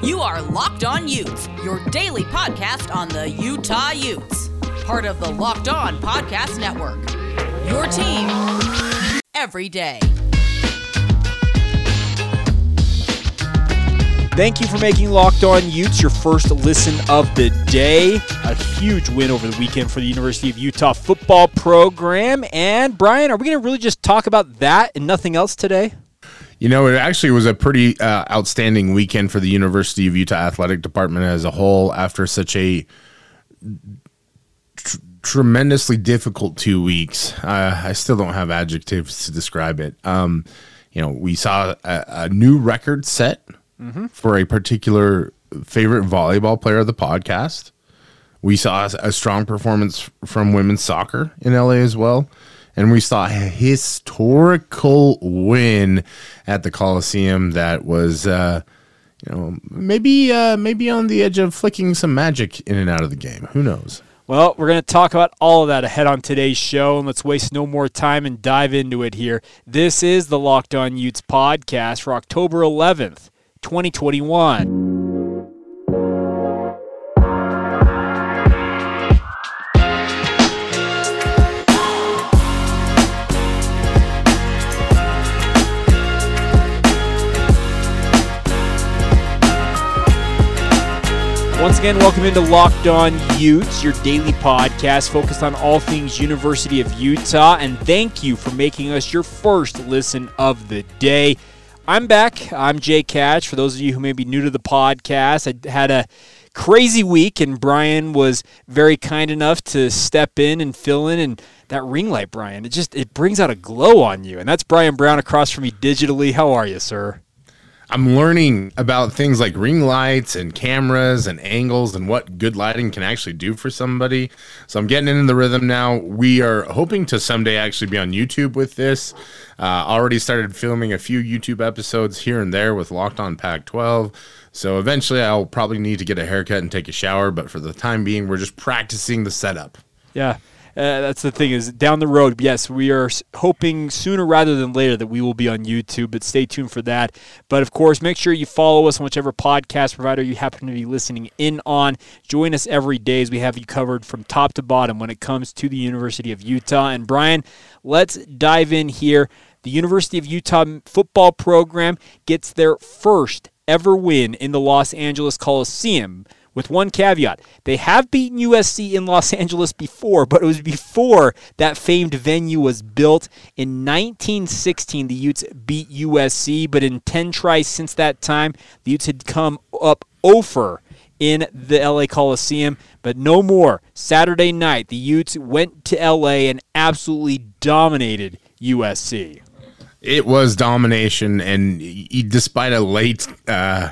You are Locked On Utes, your daily podcast on the Utah Utes. Part of the Locked On Podcast Network. Your team every day. Thank you for making Locked On Utes your first listen of the day. A huge win over the weekend for the University of Utah football program. And Brian, are we going to really just talk about that and nothing else today? You know, it actually was a pretty uh, outstanding weekend for the University of Utah athletic department as a whole after such a tr- tremendously difficult two weeks. Uh, I still don't have adjectives to describe it. Um, you know, we saw a, a new record set mm-hmm. for a particular favorite volleyball player of the podcast. We saw a strong performance from women's soccer in LA as well. And we saw a historical win at the Coliseum that was, uh, you know, maybe uh, maybe on the edge of flicking some magic in and out of the game. Who knows? Well, we're going to talk about all of that ahead on today's show, and let's waste no more time and dive into it here. This is the Locked On Utes podcast for October 11th. 2021. Once again, welcome into Locked On Utes, your daily podcast focused on all things University of Utah. And thank you for making us your first listen of the day. I'm back. I'm Jake Hatch. For those of you who may be new to the podcast, I had a crazy week, and Brian was very kind enough to step in and fill in. And that ring light, Brian, it just it brings out a glow on you. And that's Brian Brown across from me digitally. How are you, sir? I'm learning about things like ring lights and cameras and angles and what good lighting can actually do for somebody. So I'm getting into the rhythm now. We are hoping to someday actually be on YouTube with this. Uh, already started filming a few YouTube episodes here and there with Locked On Pac 12. So eventually I'll probably need to get a haircut and take a shower. But for the time being, we're just practicing the setup. Yeah. Uh, that's the thing is down the road. Yes, we are hoping sooner rather than later that we will be on YouTube, but stay tuned for that. But of course, make sure you follow us on whichever podcast provider you happen to be listening in on. Join us every day as we have you covered from top to bottom when it comes to the University of Utah. And Brian, let's dive in here. The University of Utah football program gets their first ever win in the Los Angeles Coliseum with one caveat. They have beaten USC in Los Angeles before, but it was before that famed venue was built. In 1916, the Utes beat USC, but in 10 tries since that time, the Utes had come up over in the LA Coliseum, but no more. Saturday night, the Utes went to LA and absolutely dominated USC. It was domination, and despite a late uh,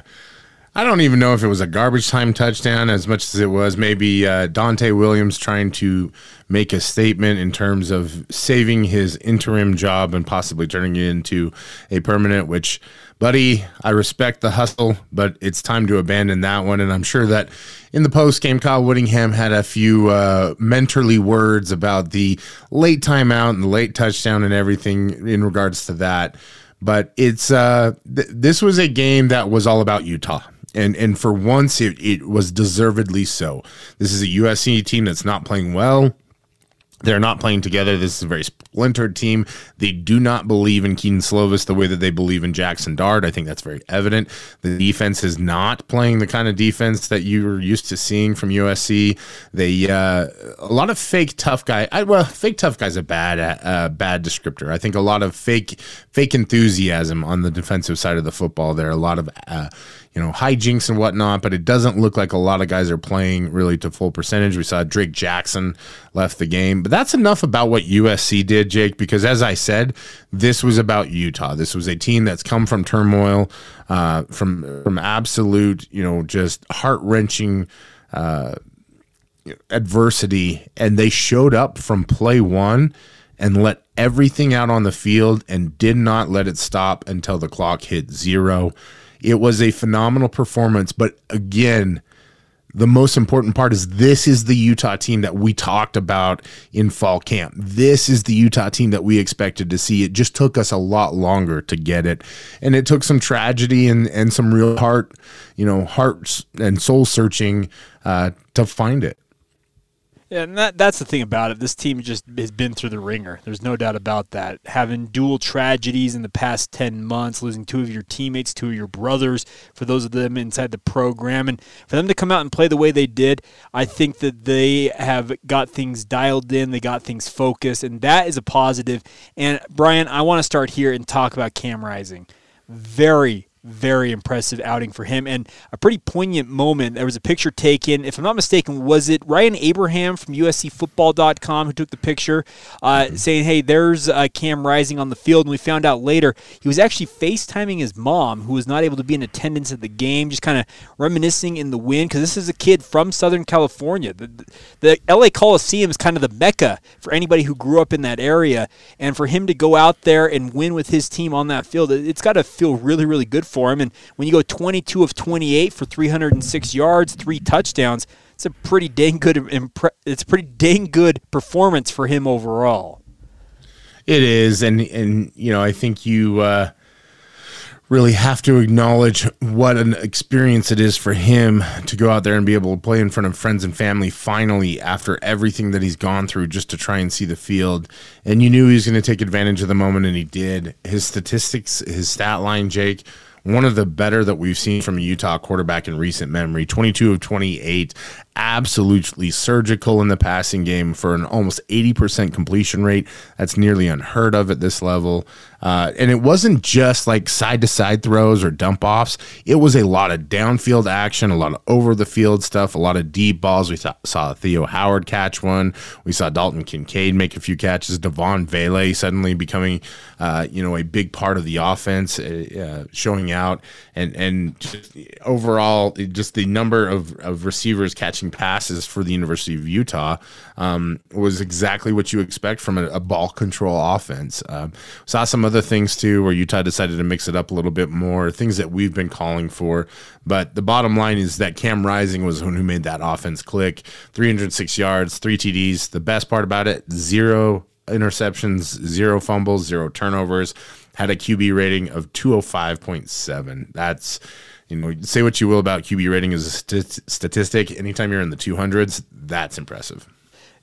I don't even know if it was a garbage time touchdown as much as it was maybe uh, Donte Williams trying to make a statement in terms of saving his interim job and possibly turning it into a permanent, which, buddy, I respect the hustle, but it's time to abandon that one. And I'm sure that in the post game, Kyle Whittingham had a few uh, mentorly words about the late timeout and the late touchdown and everything in regards to that. But it's uh, th- this was a game that was all about Utah and and for once it, it was deservedly so. This is a USC team that's not playing well. They're not playing together. This is a very splintered team. They do not believe in Kedon Slovis the way that they believe in Jackson Dart. I think that's very evident. The defense is not playing the kind of defense that you were used to seeing from USC. They uh, a lot of fake tough guy. I, well, fake tough guy's a bad uh, bad descriptor. I think a lot of fake fake enthusiasm on the defensive side of the football. There a lot of uh, you know, hijinks and whatnot, but it doesn't look like a lot of guys are playing really to full percentage. We saw Drake Jackson left the game, but that's enough about what USC did, Jake, because as I said, this was about Utah. This was a team that's come from turmoil, uh, from from absolute, you know, just heart wrenching. Uh, adversity and they showed up from play one and let everything out on the field and did not let it stop until the clock hit zero. It was a phenomenal performance, but again, the most important part is this is the Utah team that we talked about in fall camp. This is the Utah team that we expected to see. It just took us a lot longer to get it. And it took some tragedy and, and some real heart, you know, hearts and soul searching uh, to find it. Yeah, and that, that's the thing about it. This team just has been through the ringer. There's no doubt about that. Having dual tragedies in the past 10 months, losing two of your teammates, two of your brothers, for those of them inside the program, and for them to come out and play the way they did, I think that they have got things dialed in, they got things focused, and that is a positive. And Brian, I want to start here and talk about Cam Rising. Very, very impressive outing for him and a pretty poignant moment. There was a picture taken, if I'm not mistaken, was it Ryan Abraham from USCFootball.com who took the picture uh, saying, hey, there's uh, Cam Rising on the field. And we found out later he was actually FaceTiming his mom who was not able to be in attendance at the game, just kind of reminiscing in the wind because this is a kid from Southern California. The, the LA Coliseum is kind of the mecca for anybody who grew up in that area. And for him to go out there and win with his team on that field, it's got to feel really, really good for him. And when you go 22 of 28 for 306 yards, three touchdowns, it's a pretty dang good impre- it's a pretty dang good performance for him overall. It is, and and you know I think you uh, really have to acknowledge what an experience it is for him to go out there and be able to play in front of friends and family finally after everything that he's gone through just to try and see the field. And you knew he was going to take advantage of the moment, and he did. His statistics, his stat line, Jake one of the better that we've seen from a Utah quarterback in recent memory. 22 of 28, absolutely surgical in the passing game for an almost 80% completion rate. That's nearly unheard of at this level. Uh, and it wasn't just like side to side throws or dump offs. It was a lot of downfield action, a lot of over the field stuff, a lot of deep balls. We saw, saw Theo Howard catch one. We saw Dalton Kincaid make a few catches. Devaughn Vele suddenly becoming, uh, you know, a big part of the offense, uh, uh showing out. And and just overall, just the number of, of receivers catching passes for the University of Utah um, was exactly what you expect from a, a ball control offense. Um, saw some other things too where Utah decided to mix it up a little bit more, things that we've been calling for. But the bottom line is that Cam Rising was one who made that offense click. 306 yards, three TDs. The best part about it, zero interceptions, zero fumbles, zero turnovers. Had a QB rating of 205.7. That's you know, say what you will about QB rating as a st- statistic. Anytime you're in the 200s, that's impressive.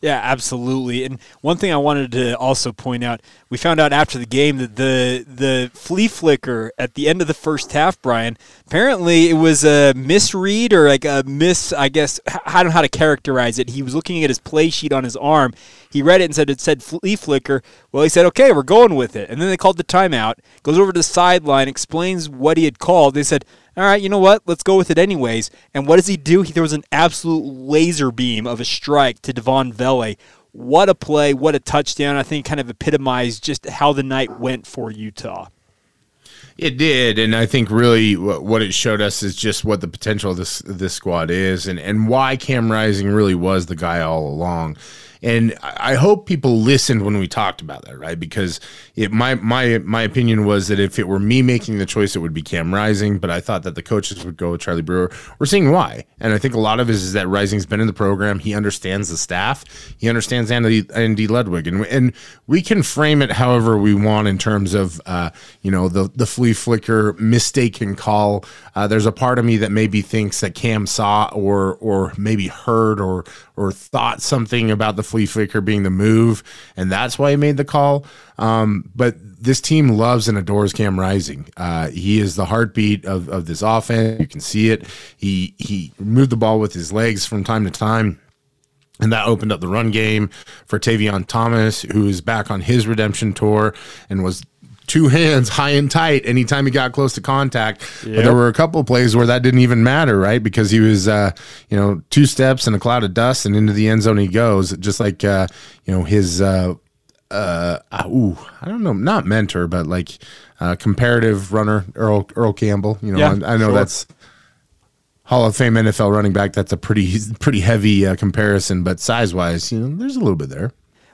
Yeah, absolutely. And one thing I wanted to also point out, we found out after the game that the the flea flicker at the end of the first half, Brian, apparently it was a misread or like a miss, I guess, I don't know how to characterize it. He was looking at his play sheet on his arm. He read it and said it said flea flicker. Well, he said, okay, we're going with it. And then they called the timeout, goes over to the sideline, explains what he had called. They said, all right, you know what? Let's go with it anyways. And what does he do? He throws an absolute laser beam of a strike to Devaughn Vele. What a play! What a touchdown! I think kind of epitomized just how the night went for Utah. It did, and I think really what it showed us is just what the potential of this this squad is, and and why Cam Rising really was the guy all along. And I hope people listened when we talked about that, right? Because it, my my my opinion was that if it were me making the choice, it would be Cam Rising. But I thought that the coaches would go with Charlie Brewer. We're seeing why, and I think a lot of it is that Rising's been in the program. He understands the staff. He understands Andy, Andy Ludwig, and and we can frame it however we want in terms of uh, you know the the flea flicker mistaken call. Uh, there's a part of me that maybe thinks that Cam saw or or maybe heard or or thought something about the flea flicker being the move, and that's why he made the call. Um, but this team loves and adores Cam Rising. Uh, he is the heartbeat of, of this offense. You can see it. He he moved the ball with his legs from time to time. And that opened up the run game for Tavion Thomas, who is back on his redemption tour and was two hands high and tight anytime he got close to contact. Yep. But there were a couple of plays where that didn't even matter, right? Because he was, uh, you know, two steps in a cloud of dust and into the end zone he goes, just like, uh, you know, his, uh, uh, uh ooh, I don't know, not mentor, but like uh, comparative runner, Earl Earl Campbell. You know, yeah, I, I, know sure. that's Hall of Fame NFL running back. That's a pretty pretty heavy uh, comparison, but size wise, you know, there's a little bit there.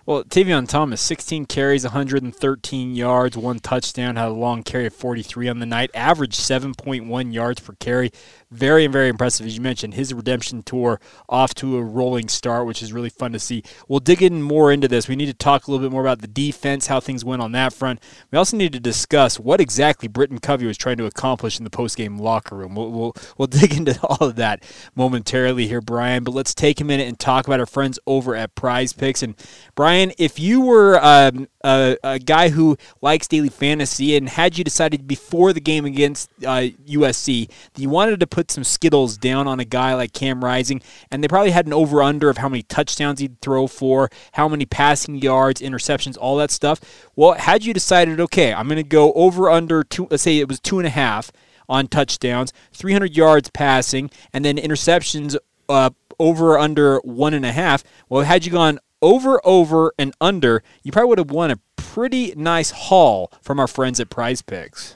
Well, Tavion Thomas, 16 carries, 113 yards, one touchdown, had a long carry of 43 on the night, averaged 7.1 yards per carry. Very, very impressive. As you mentioned, his redemption tour off to a rolling start, which is really fun to see. We'll dig in more into this. We need to talk a little bit more about the defense, how things went on that front. We also need to discuss what exactly Britton Covey was trying to accomplish in the postgame locker room. We'll, we'll, we'll dig into all of that momentarily here, Brian, but let's take a minute and talk about our friends over at Prize Picks. And Brian, if you were um, a, a, guy who likes daily fantasy and had you decided before the game against uh, USC that you wanted to put put some Skittles down on a guy like Cam Rising, and they probably had an over under of how many touchdowns he'd throw for, how many passing yards, interceptions, all that stuff. Well, had you decided, okay, I'm going to go over under two, let's say it was two and a half on touchdowns, 300 yards passing, and then interceptions uh, over under one and a half. Well, had you gone over, over, and under, you probably would have won a pretty nice haul from our friends at Prize Picks.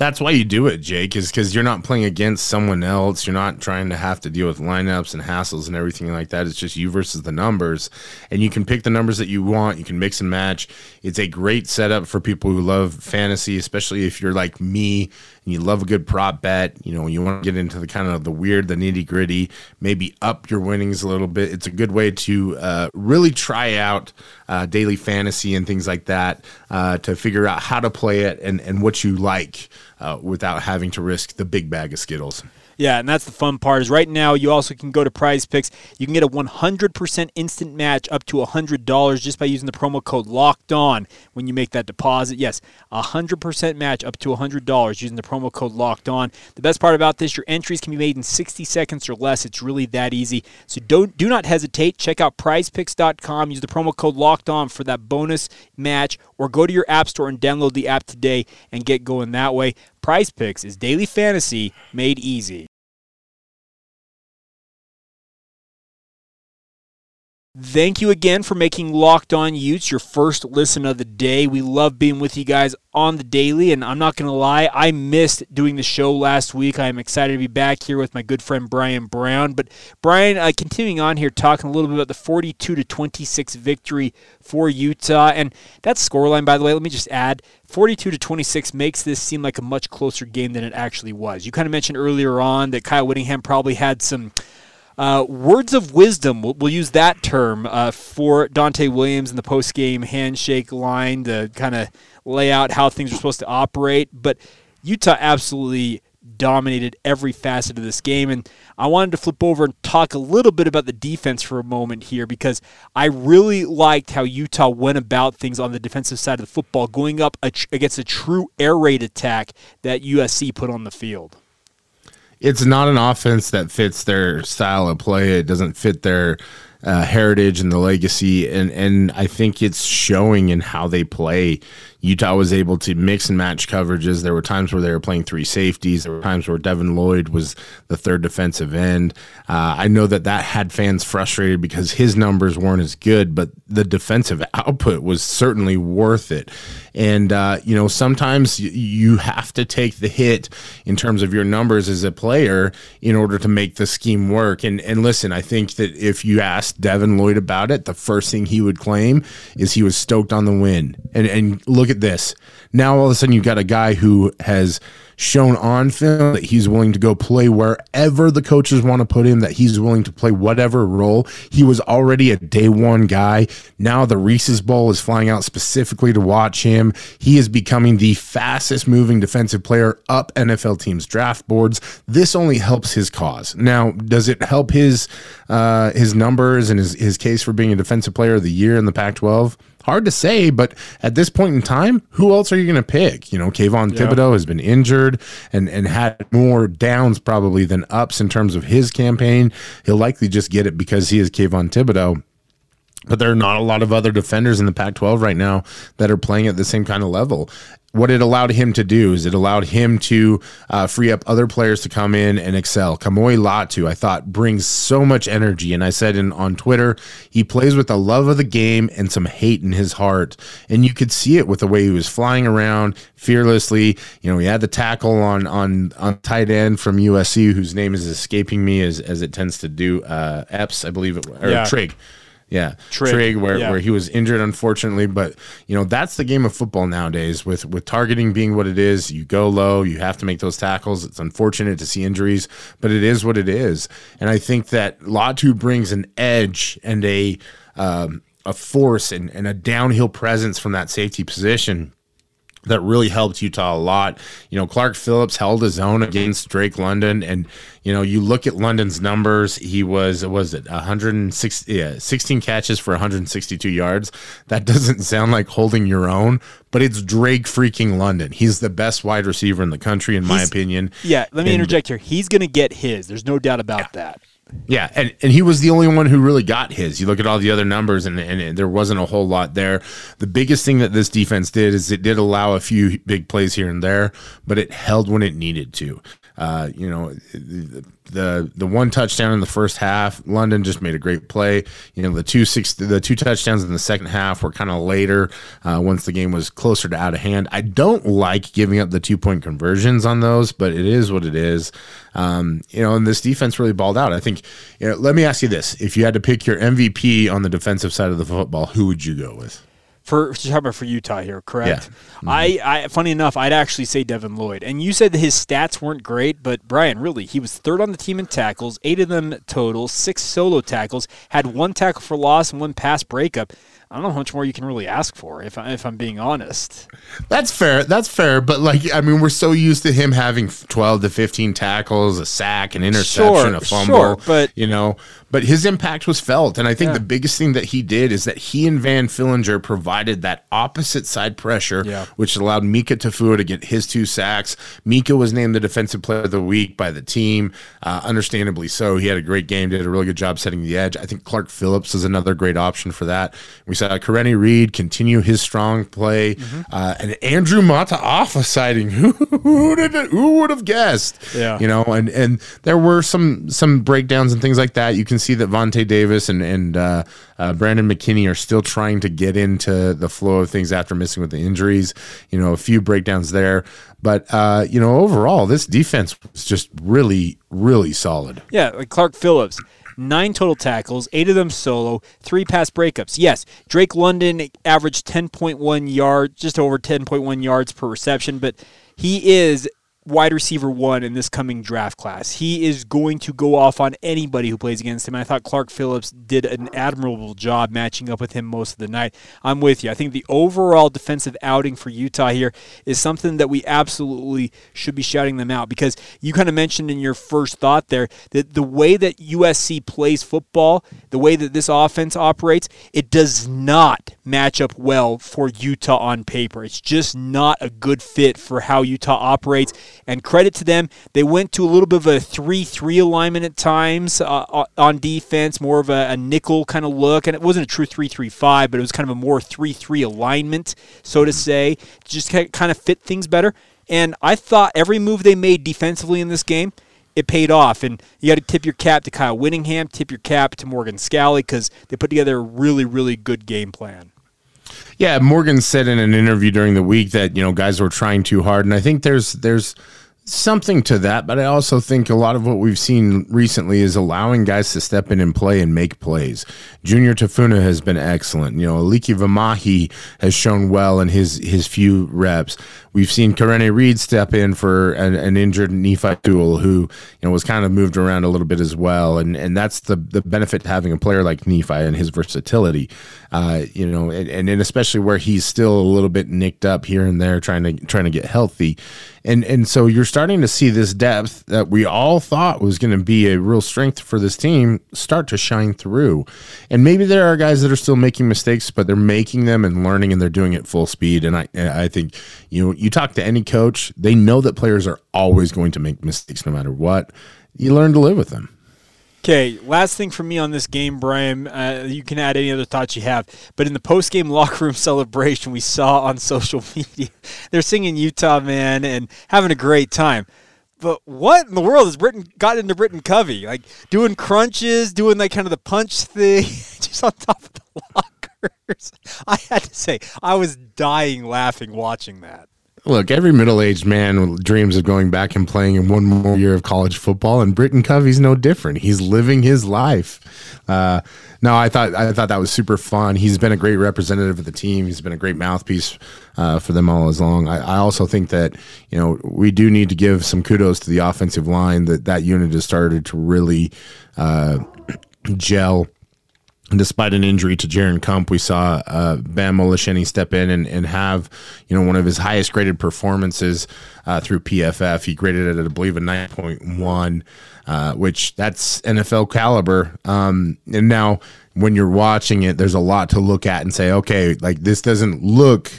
That's why you do it, Jake, is because you're not playing against someone else. You're not trying to have to deal with lineups and hassles and everything like that. It's just you versus the numbers. And you can pick the numbers that you want. You can mix and match. It's a great setup for people who love fantasy, especially if you're like me and you love a good prop bet. You know, you want to get into the kind of the weird, the nitty gritty, maybe up your winnings a little bit. It's a good way to uh, really try out uh, daily fantasy and things like that uh, to figure out how to play it and, and what you like uh, without having to risk the big bag of Skittles. Yeah, and that's the fun part. Is right now you also can go to Prize Picks. You can get a 100% instant match up to $100 just by using the promo code Locked On when you make that deposit. Yes, a 100% match up to $100 using the promo code Locked On. The best part about this, your entries can be made in 60 seconds or less. It's really that easy. So don't do not hesitate. Check out PrizePicks.com. Use the promo code Locked On for that bonus match, or go to your app store and download the app today and get going that way. Prize Picks is daily fantasy made easy. Thank you again for making Locked On Utes your first listen of the day. We love being with you guys on the daily, and I'm not going to lie, I missed doing the show last week. I am excited to be back here with my good friend Brian Brown. But Brian, uh, continuing on here, talking a little bit about the 42 to 26 victory for Utah, and that scoreline, by the way, let me just add, 42 to 26 makes this seem like a much closer game than it actually was. You kind of mentioned earlier on that Kyle Whittingham probably had some uh, words of wisdom, we'll, we'll use that term uh, for Donte Williams in the post game handshake line to kind of lay out how things are supposed to operate. But Utah absolutely dominated every facet of this game. And I wanted to flip over and talk a little bit about the defense for a moment here because I really liked how Utah went about things on the defensive side of the football, going up against a true air raid attack that USC put on the field it's not an offense that fits their style of play. It doesn't fit their uh, heritage and the legacy, and and I think it's showing in how they play. Utah was able to mix and match coverages. There were times where they were playing three safeties. There were times where Devin Lloyd was the third defensive end. Uh, I know that that had fans frustrated because his numbers weren't as good, but the defensive output was certainly worth it. And, uh, you know, sometimes you have to take the hit in terms of your numbers as a player in order to make the scheme work. And, and listen, I think that if you asked Devin Lloyd about it, the first thing he would claim is he was stoked on the win. And, and look at this. Now all of a sudden you've got a guy who has shown on film that he's willing to go play wherever the coaches want to put him, that he's willing to play whatever role. He was already a day one guy. Now the Reese's Bowl is flying out specifically to watch him. He is becoming the fastest moving defensive player up NFL teams' draft boards. This only helps his cause. Now, does it help his uh, his numbers and his, his case for being a defensive player of the year in the Pac 12? Hard to say, but at this point in time, who else are you going to pick? You know, Kayvon yeah. Thibodeaux has been injured and, and had more downs probably than ups in terms of his campaign. He'll likely just get it because he is Kayvon Thibodeaux. But there are not a lot of other defenders in the Pac 12 right now that are playing at the same kind of level what it allowed him to do is it allowed him to uh, free up other players to come in and excel. Kamoi Latu, I thought, brings so much energy. And I said in, on Twitter, he plays with the love of the game and some hate in his heart. And you could see it with the way he was flying around fearlessly. You know, he had the tackle on on, on tight end from USC, whose name is escaping me as, as it tends to do. Uh, Epps, I believe it was, or yeah. Trig. Yeah, Trig, Trig, where, yeah. where he was injured, unfortunately. But you know that's the game of football nowadays. With with targeting being what it is, you go low, you have to make those tackles. It's unfortunate to see injuries, but it is what it is. And I think that Latu brings an edge and a um, a force and, and a downhill presence from that safety position that really helped Utah a lot. You know, Clark Phillips held his own against Drake London, and you know, you look at London's numbers. He was was it 160, yeah, 16 catches for 162 yards. That doesn't sound like holding your own, but it's Drake freaking London. He's the best wide receiver in the country, in my opinion. Yeah, let me And- interject here. He's going to get his. There's no doubt about that. Yeah, and, and he was the only one who really got his. You look at all the other numbers, and, and there wasn't a whole lot there. The biggest thing that this defense did is it did allow a few big plays here and there, but it held when it needed to. Uh, you know, the, the the one touchdown in the first half, London just made a great play. You know, the two six the two touchdowns in the second half were kind of later uh, once the game was closer to out of hand. I don't like giving up the two point conversions on those, but it is what it is. Um, you know, and this defense really balled out. I think. You know, let me ask you this: If you had to pick your MVP on the defensive side of the football, who would you go with? For talking about for Utah here, correct? Yeah. Mm-hmm. I, I funny enough, I'd actually say Devin Lloyd. And you said that his stats weren't great, but Brian, really, he was third on the team in tackles, eight of them total, six solo tackles, had one tackle for loss and one pass breakup. I don't know how much more you can really ask for, if I, if I'm being honest. That's fair. That's fair. But like, I mean, we're so used to him having twelve to fifteen tackles, a sack, an interception, Sure, a fumble. sure, but- you know, but his impact was felt, and I think the biggest thing that he did is that he and Van Fillinger provided that opposite side pressure, Yeah. which allowed Mika Tafua to get his two sacks. Mika was named the defensive player of the week by the team, uh, understandably so. He had a great game, did a really good job setting the edge. I think Clark Phillips is another great option for that. We saw Karene Reed continue his strong play, Mm-hmm. uh, and Andrew Mataafa sighting. Who, who did it, who would have guessed? Yeah. you know, and and there were some some breakdowns and things like that. You can see that Vonte Davis and and uh, uh, Brandon McKinney are still trying to get into the flow of things after missing with the injuries. You know, a few breakdowns there, but uh, you know, overall, this defense was just really really solid. Yeah, like Clark Phillips. Nine total tackles, eight of them solo, three pass breakups. Yes, Drake London averaged 10.1 yards, just over 10.1 yards per reception, but he is wide receiver one in this coming draft class. He is going to go off on anybody who plays against him. I thought Clark Phillips did an admirable job matching up with him most of the night. I'm with you. I think the overall defensive outing for Utah here is something that we absolutely should be shouting them out because you kind of mentioned in your first thought there that the way that USC plays football, the way that this offense operates, it does not match up well for Utah on paper. It's just not a good fit for how Utah operates. And credit to them, they went to a little bit of a 3 3 alignment at times uh, on defense, more of a, a nickel kind of look. And it wasn't a true 3 3 5, but it was kind of a more 3 3 alignment, so to say, just kind of fit things better. And I thought every move they made defensively in this game, it paid off. And you got to tip your cap to Kyle Whittingham, tip your cap to Morgan Scalley because they put together a really, really good game plan. Yeah, Morgan said in an interview during the week that you know guys were trying too hard, and I think there's there's something to that. But I also think a lot of what we've seen recently is allowing guys to step in and play and make plays. Junior Tafuna has been excellent. You know, Aliki Vimahi has shown well in his his few reps. We've seen Karene Reed step in for an, an injured Nephi Tool who you know was kind of moved around a little bit as well, and and that's the the benefit to having a player like Nephi and his versatility. Uh, you know, and, and especially where he's still a little bit nicked up here and there, trying to trying to get healthy, and and so you're starting to see this depth that we all thought was going to be a real strength for this team start to shine through, and maybe there are guys that are still making mistakes, but they're making them and learning, and they're doing it full speed. And I I think you know you talk to any coach, they know that players are always going to make mistakes no matter what. You learn to live with them. Okay, last thing for me on this game, Brian. Uh, you can add any other thoughts you have. But in the post-game locker room celebration we saw on social media, they're singing Utah Man and having a great time. But what in the world has Britton got into Britton Covey? Like doing crunches, doing like kind of the punch thing, just on top of the lockers. I had to say, I was dying laughing watching that. Look, every middle-aged man dreams of going back and playing in one more year of college football, and Britton Covey's no different. He's living his life. Uh, no, I thought I thought that was super fun. He's been a great representative of the team. He's been a great mouthpiece uh, for them all as long. I, I, also think that you know we do need to give some kudos to the offensive line. That that unit has started to really uh, gel despite an injury to Jaren Kump, we saw uh, Bam Olaseni step in and, and have you know one of his highest graded performances uh, through PFF. He graded it at I believe a nine point one, uh, which that's NFL caliber. Um, and now when you're watching it, there's a lot to look at and say, okay, like this doesn't look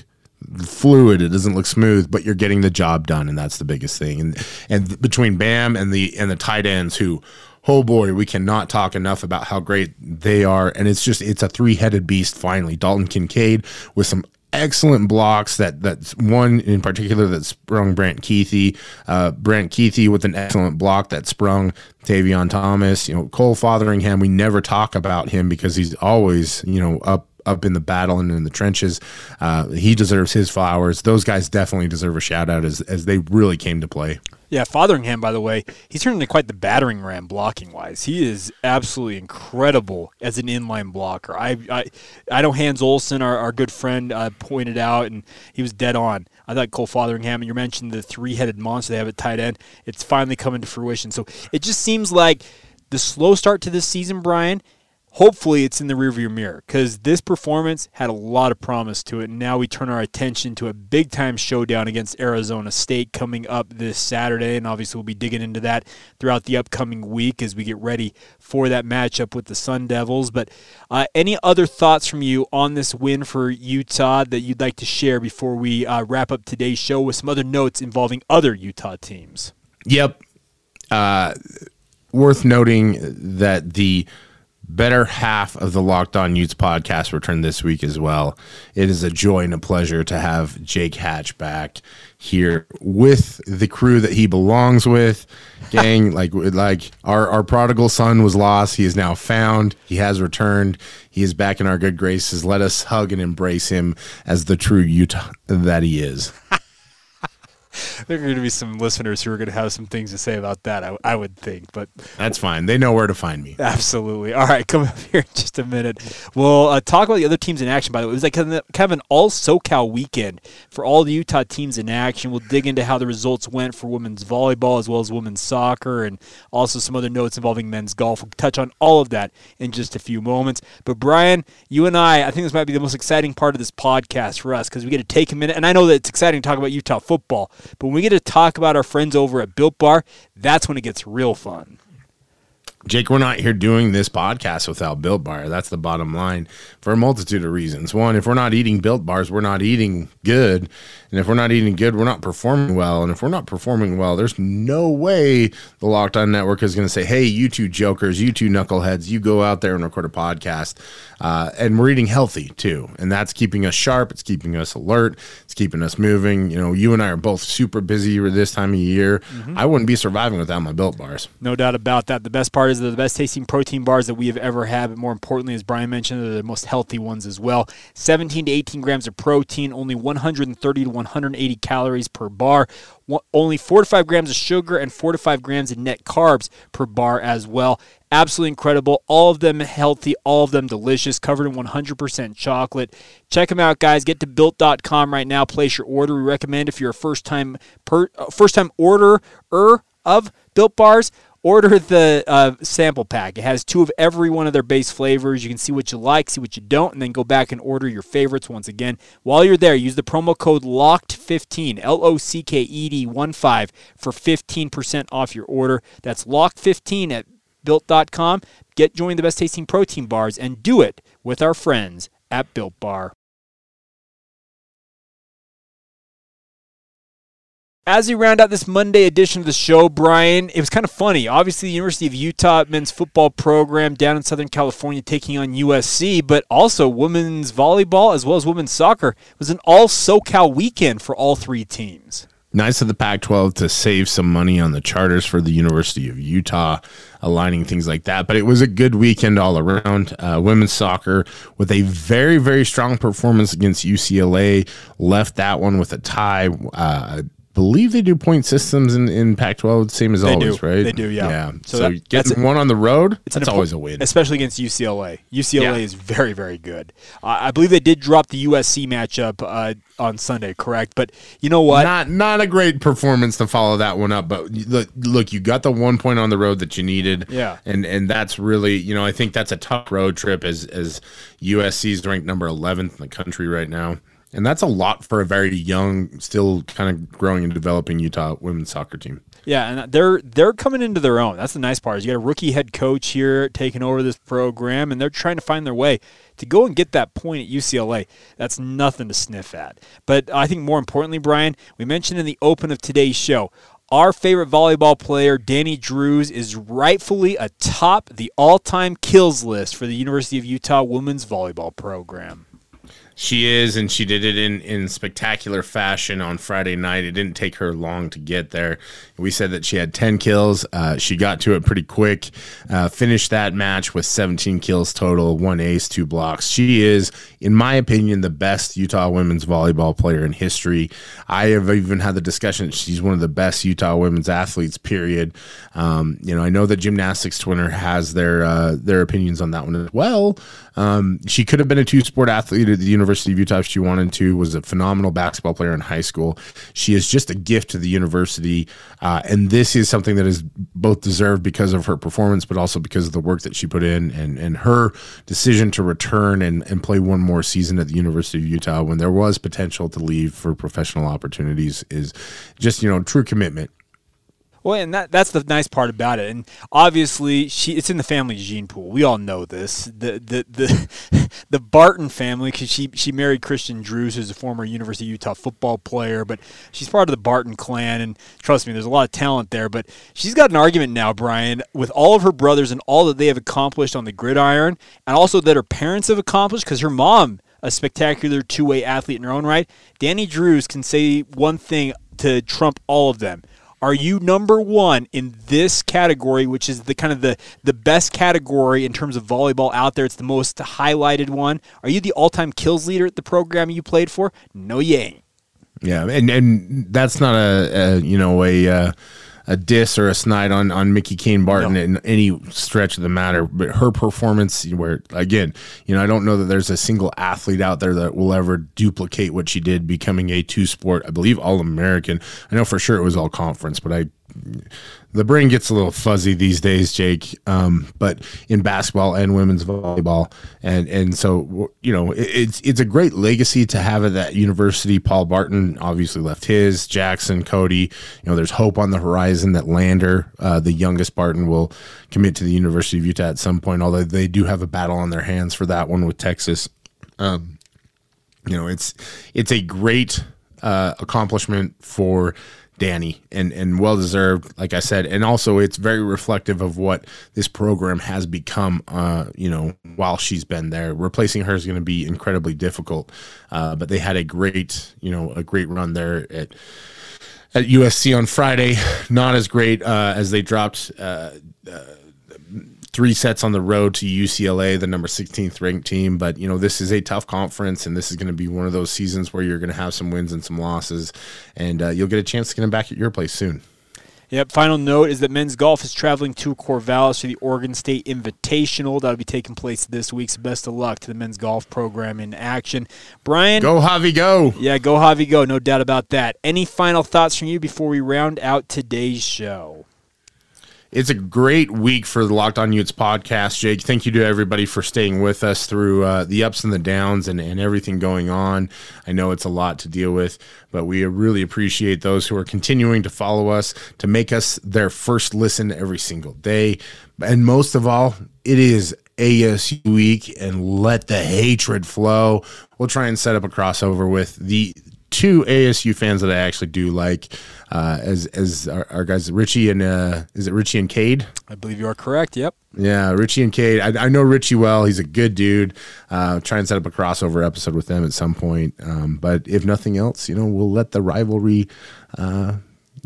fluid it doesn't look smooth but you're getting the job done and that's the biggest thing and and between bam and the and the tight ends who oh boy, we cannot talk enough about how great they are. And it's just, it's a three headed beast finally. Dalton Kincaid with some excellent blocks that that's one in particular that sprung Brant Kuithe. Uh, Brant Kuithe with an excellent block that sprung Tavion Thomas. You know, Cole Fotheringham, we never talk about him because he's always, you know, up up in the battle and in the trenches. Uh, he deserves his flowers. Those guys definitely deserve a shout out as, as they really came to play. Yeah, Fotheringham, by the way, he's turned into quite the battering ram blocking wise. He is absolutely incredible as an inline blocker. I I, I know Hans Olsen, our, our good friend, uh, pointed out, and he was dead on. I thought Cole Fotheringham, and you mentioned the three headed monster they have at tight end. It's finally coming to fruition. So it just seems like the slow start to this season, Brian, hopefully it's in the rearview mirror because this performance had a lot of promise to it. And now we turn our attention to a big time showdown against Arizona State coming up this Saturday. And obviously, we'll be digging into that throughout the upcoming week as we get ready for that matchup with the Sun Devils. But uh, any other thoughts from you on this win for Utah that you'd like to share before we uh, wrap up today's show with some other notes involving other Utah teams? Yep. Uh, worth noting that the better half of the Locked On Utes podcast return this week as well. It is a joy and a pleasure to have Jake Hatch back here with the crew that he belongs with. Gang, like like our, our prodigal son was lost. He is now found. He has returned. He is back in our good graces. Let us hug and embrace him as the true Utah that he is. there are going to be some listeners who are going to have some things to say about that. I, I would think, but that's fine. They know where to find me. Absolutely. All right, come up here in just a minute. We'll uh, talk about the other teams in action. By the way, it was like kind of an all SoCal weekend for all the Utah teams in action. We'll dig into how the results went for women's volleyball as well as women's soccer, and also some other notes involving men's golf. We'll touch on all of that in just a few moments. But Brian, you and I, I think this might be the most exciting part of this podcast for us because we get to take a minute, and I know that it's exciting to talk about Utah football. But when we get to talk about our friends over at Built Bar, that's when it gets real fun. Jake, we're not here doing this podcast without Built Bar. That's the bottom line for a multitude of reasons. One, if we're not eating Built Bars, we're not eating good. And if we're not eating good, we're not performing well. And if we're not performing well, there's no way the Locked On Network is going to say, hey, you two jokers, you two knuckleheads, you go out there and record a podcast. Uh, and we're eating healthy too. And that's keeping us sharp. It's keeping us alert. It's keeping us moving. You know, you and I are both super busy this time of year. Mm-hmm. I wouldn't be surviving without my Built Bars. No doubt about that. The best part is they're the best tasting protein bars that we have ever had. But more importantly, as Brian mentioned, they're the most healthy ones as well. 17 to 18 grams of protein, only 130 to 180 calories per bar. Only 4 to 5 grams of sugar and 4 to 5 grams of net carbs per bar as well. Absolutely incredible. All of them healthy, all of them delicious, covered in 100% chocolate. Check them out, guys. Get to built.com right now. Place your order. We recommend if you're a first time per, uh, first time orderer of Built Bars, order the uh, sample pack. It has two of every one of their base flavors. You can see what you like, see what you don't, and then go back and order your favorites once again. While you're there, use the promo code LOCKED15, L O C K E D 1 5 for 15% off your order. That's LOCKED15 at built.com. Get join the best tasting protein bars and do it with our friends at Built Bar. As we round out this Monday edition of the show, Brian, it was kind of funny. Obviously, the University of Utah men's football program down in Southern California taking on USC, but also women's volleyball as well as women's soccer it was an all SoCal weekend for all three teams. Nice of the Pac 12 to save some money on the charters for the University of Utah, aligning things like that. But it was a good weekend all around. Uh, women's soccer with a very, very strong performance against UCLA, left that one with a tie. Uh, believe they do point systems in, in Pac-12, same as They always, do. right? They do, yeah. Yeah. So So, that- getting one on the road, It's that's always a win. especially against UCLA. UCLA Yeah. is very, very good. Uh, I believe they did drop the USC matchup uh, on Sunday, correct? But you know what? Not not a great performance to follow that one up, but look, look, you got the one point on the road that you needed. Yeah. and and that's really, you know, I think that's a tough road trip as as USC is ranked number 11th in the country right now, and that's a lot for a very young, still kind of growing and developing Utah women's soccer team. Yeah, and they're they're coming into their own. That's the nice part. Is you got a rookie head coach here taking over this program, and they're trying to find their way to go and get that point at UCLA. That's nothing to sniff at. But I think more importantly, Brian, we mentioned in the open of today's show. Our favorite volleyball player, Dani Drews, is rightfully atop the all-time kills list for the University of Utah women's volleyball program. She is, and she did it in, in spectacular fashion on Friday night. It didn't take her long to get there. We said that she had 10 kills. Uh, she got to it pretty quick, uh, finished that match with 17 kills total, one ace, two blocks. She is, in my opinion, the best Utah women's volleyball player in history. I have even had the discussion she's one of the best Utah women's athletes, period. Um, you know, I know that Gymnastics Twitter has their, uh, their opinions on that one as well. Um, she could have been a two sport athlete at the University of Utah she wanted to. Was a phenomenal basketball player in high school. She is just a gift to the university, uh, and this is something that is both deserved because of her performance, but also because of the work that she put in and and her decision to return and and play one more season at the University of Utah when there was potential to leave for professional opportunities is just you know true commitment. Well, and that that's the nice part about it. And obviously, she it's in the family gene pool. We all know this. The the the the Barton family cuz she she married Christian Drews who's a former University of Utah football player, but she's part of the Barton clan and trust me, there's a lot of talent there, but she's got an argument now, Brian, with all of her brothers and all that they have accomplished on the gridiron and also that her parents have accomplished cuz her mom a spectacular two-way athlete in her own right. Dani Drews can say one thing to trump all of them. Are you number one in this category, which is the kind of the, the best category in terms of volleyball out there? It's the most highlighted one. Are you the all time kills leader at the program you played for? No, ain't. Yeah, and and that's not a, a you know a uh, a diss or a snide on on Mickey Kane Barton No. in any stretch of the matter, but her performance, where again, you know, I don't know that there's a single athlete out there that will ever duplicate what she did, becoming a two sport, I believe, all American. I know for sure it was all conference, but I the brain gets a little fuzzy these days, Jake. Um, but in basketball and women's volleyball, and and so you know, it, it's it's a great legacy to have at that university. Paul Barton obviously left his. Jackson, Cody. You know, there's hope on the horizon that Lander, uh, the youngest Barton, will commit to the University of Utah at some point. Although they do have a battle on their hands for that one with Texas. Um, you know, it's it's a great uh, accomplishment for Dani and and well deserved, like I said, and also it's very reflective of what this program has become. Uh, you know, while she's been there, replacing her is going to be incredibly difficult. Uh, but they had a great, you know, a great run there at at USC on Friday. Not as great uh, as they dropped. Uh, three sets on the road to UCLA, the number 16th ranked team. But, you know, this is a tough conference, and this is going to be one of those seasons where you're going to have some wins and some losses, and uh, you'll get a chance to get them back at your place soon. Yep. Final note is that men's golf is traveling to Corvallis for the Oregon State Invitational. That'll be taking place this week. So best of luck to the men's golf program in action. Brian. Go, Javi, go. Yeah, go Javi, go. No doubt about that. Any final thoughts from you before we round out today's show? It's a great week for the Locked On Utes podcast, Jake. Thank you to everybody for staying with us through uh, the ups and the downs and, and everything going on. I know it's a lot to deal with, but we really appreciate those who are continuing to follow us, to make us their first listen every single day. And most of all, it is ASU week and let the hatred flow. We'll try and set up a crossover with the two ASU fans that I actually do like, uh, as as our, our, guys Richie and uh, is it Richie and Cade? I believe you are correct. Yep. Yeah, Richie and Cade. I, I know Richie well. He's a good dude. Uh, try and set up a crossover episode with them at some point. Um, but if nothing else, you know, we'll let the rivalry uh,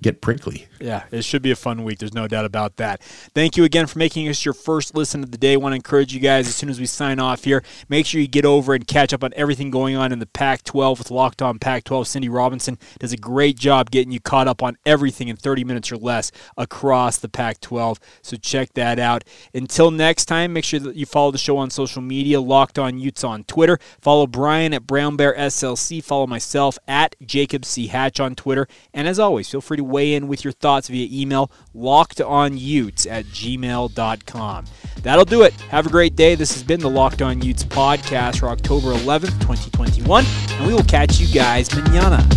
get prickly. Yeah, it should be a fun week. There's no doubt about that. Thank you again for making us your first listen of the day. I want to encourage you guys as soon as we sign off here, make sure you get over and catch up on everything going on in the Pac 12 with Locked On Pac 12. Cindy Robinson does a great job getting you caught up on everything in 30 minutes or less across the Pac 12. So check that out. Until next time, make sure that you follow the show on social media, Locked On Utes on Twitter. Follow Brian at Brown Bear SLC. Follow myself at Jacob C. Hatch on Twitter. And as always, feel free to weigh in with your thoughts via email lockedonutes at gmail.com. That'll do it. Have a great day. This has been the Locked On Utes podcast for October 11th, 2021, and we will catch you guys manana.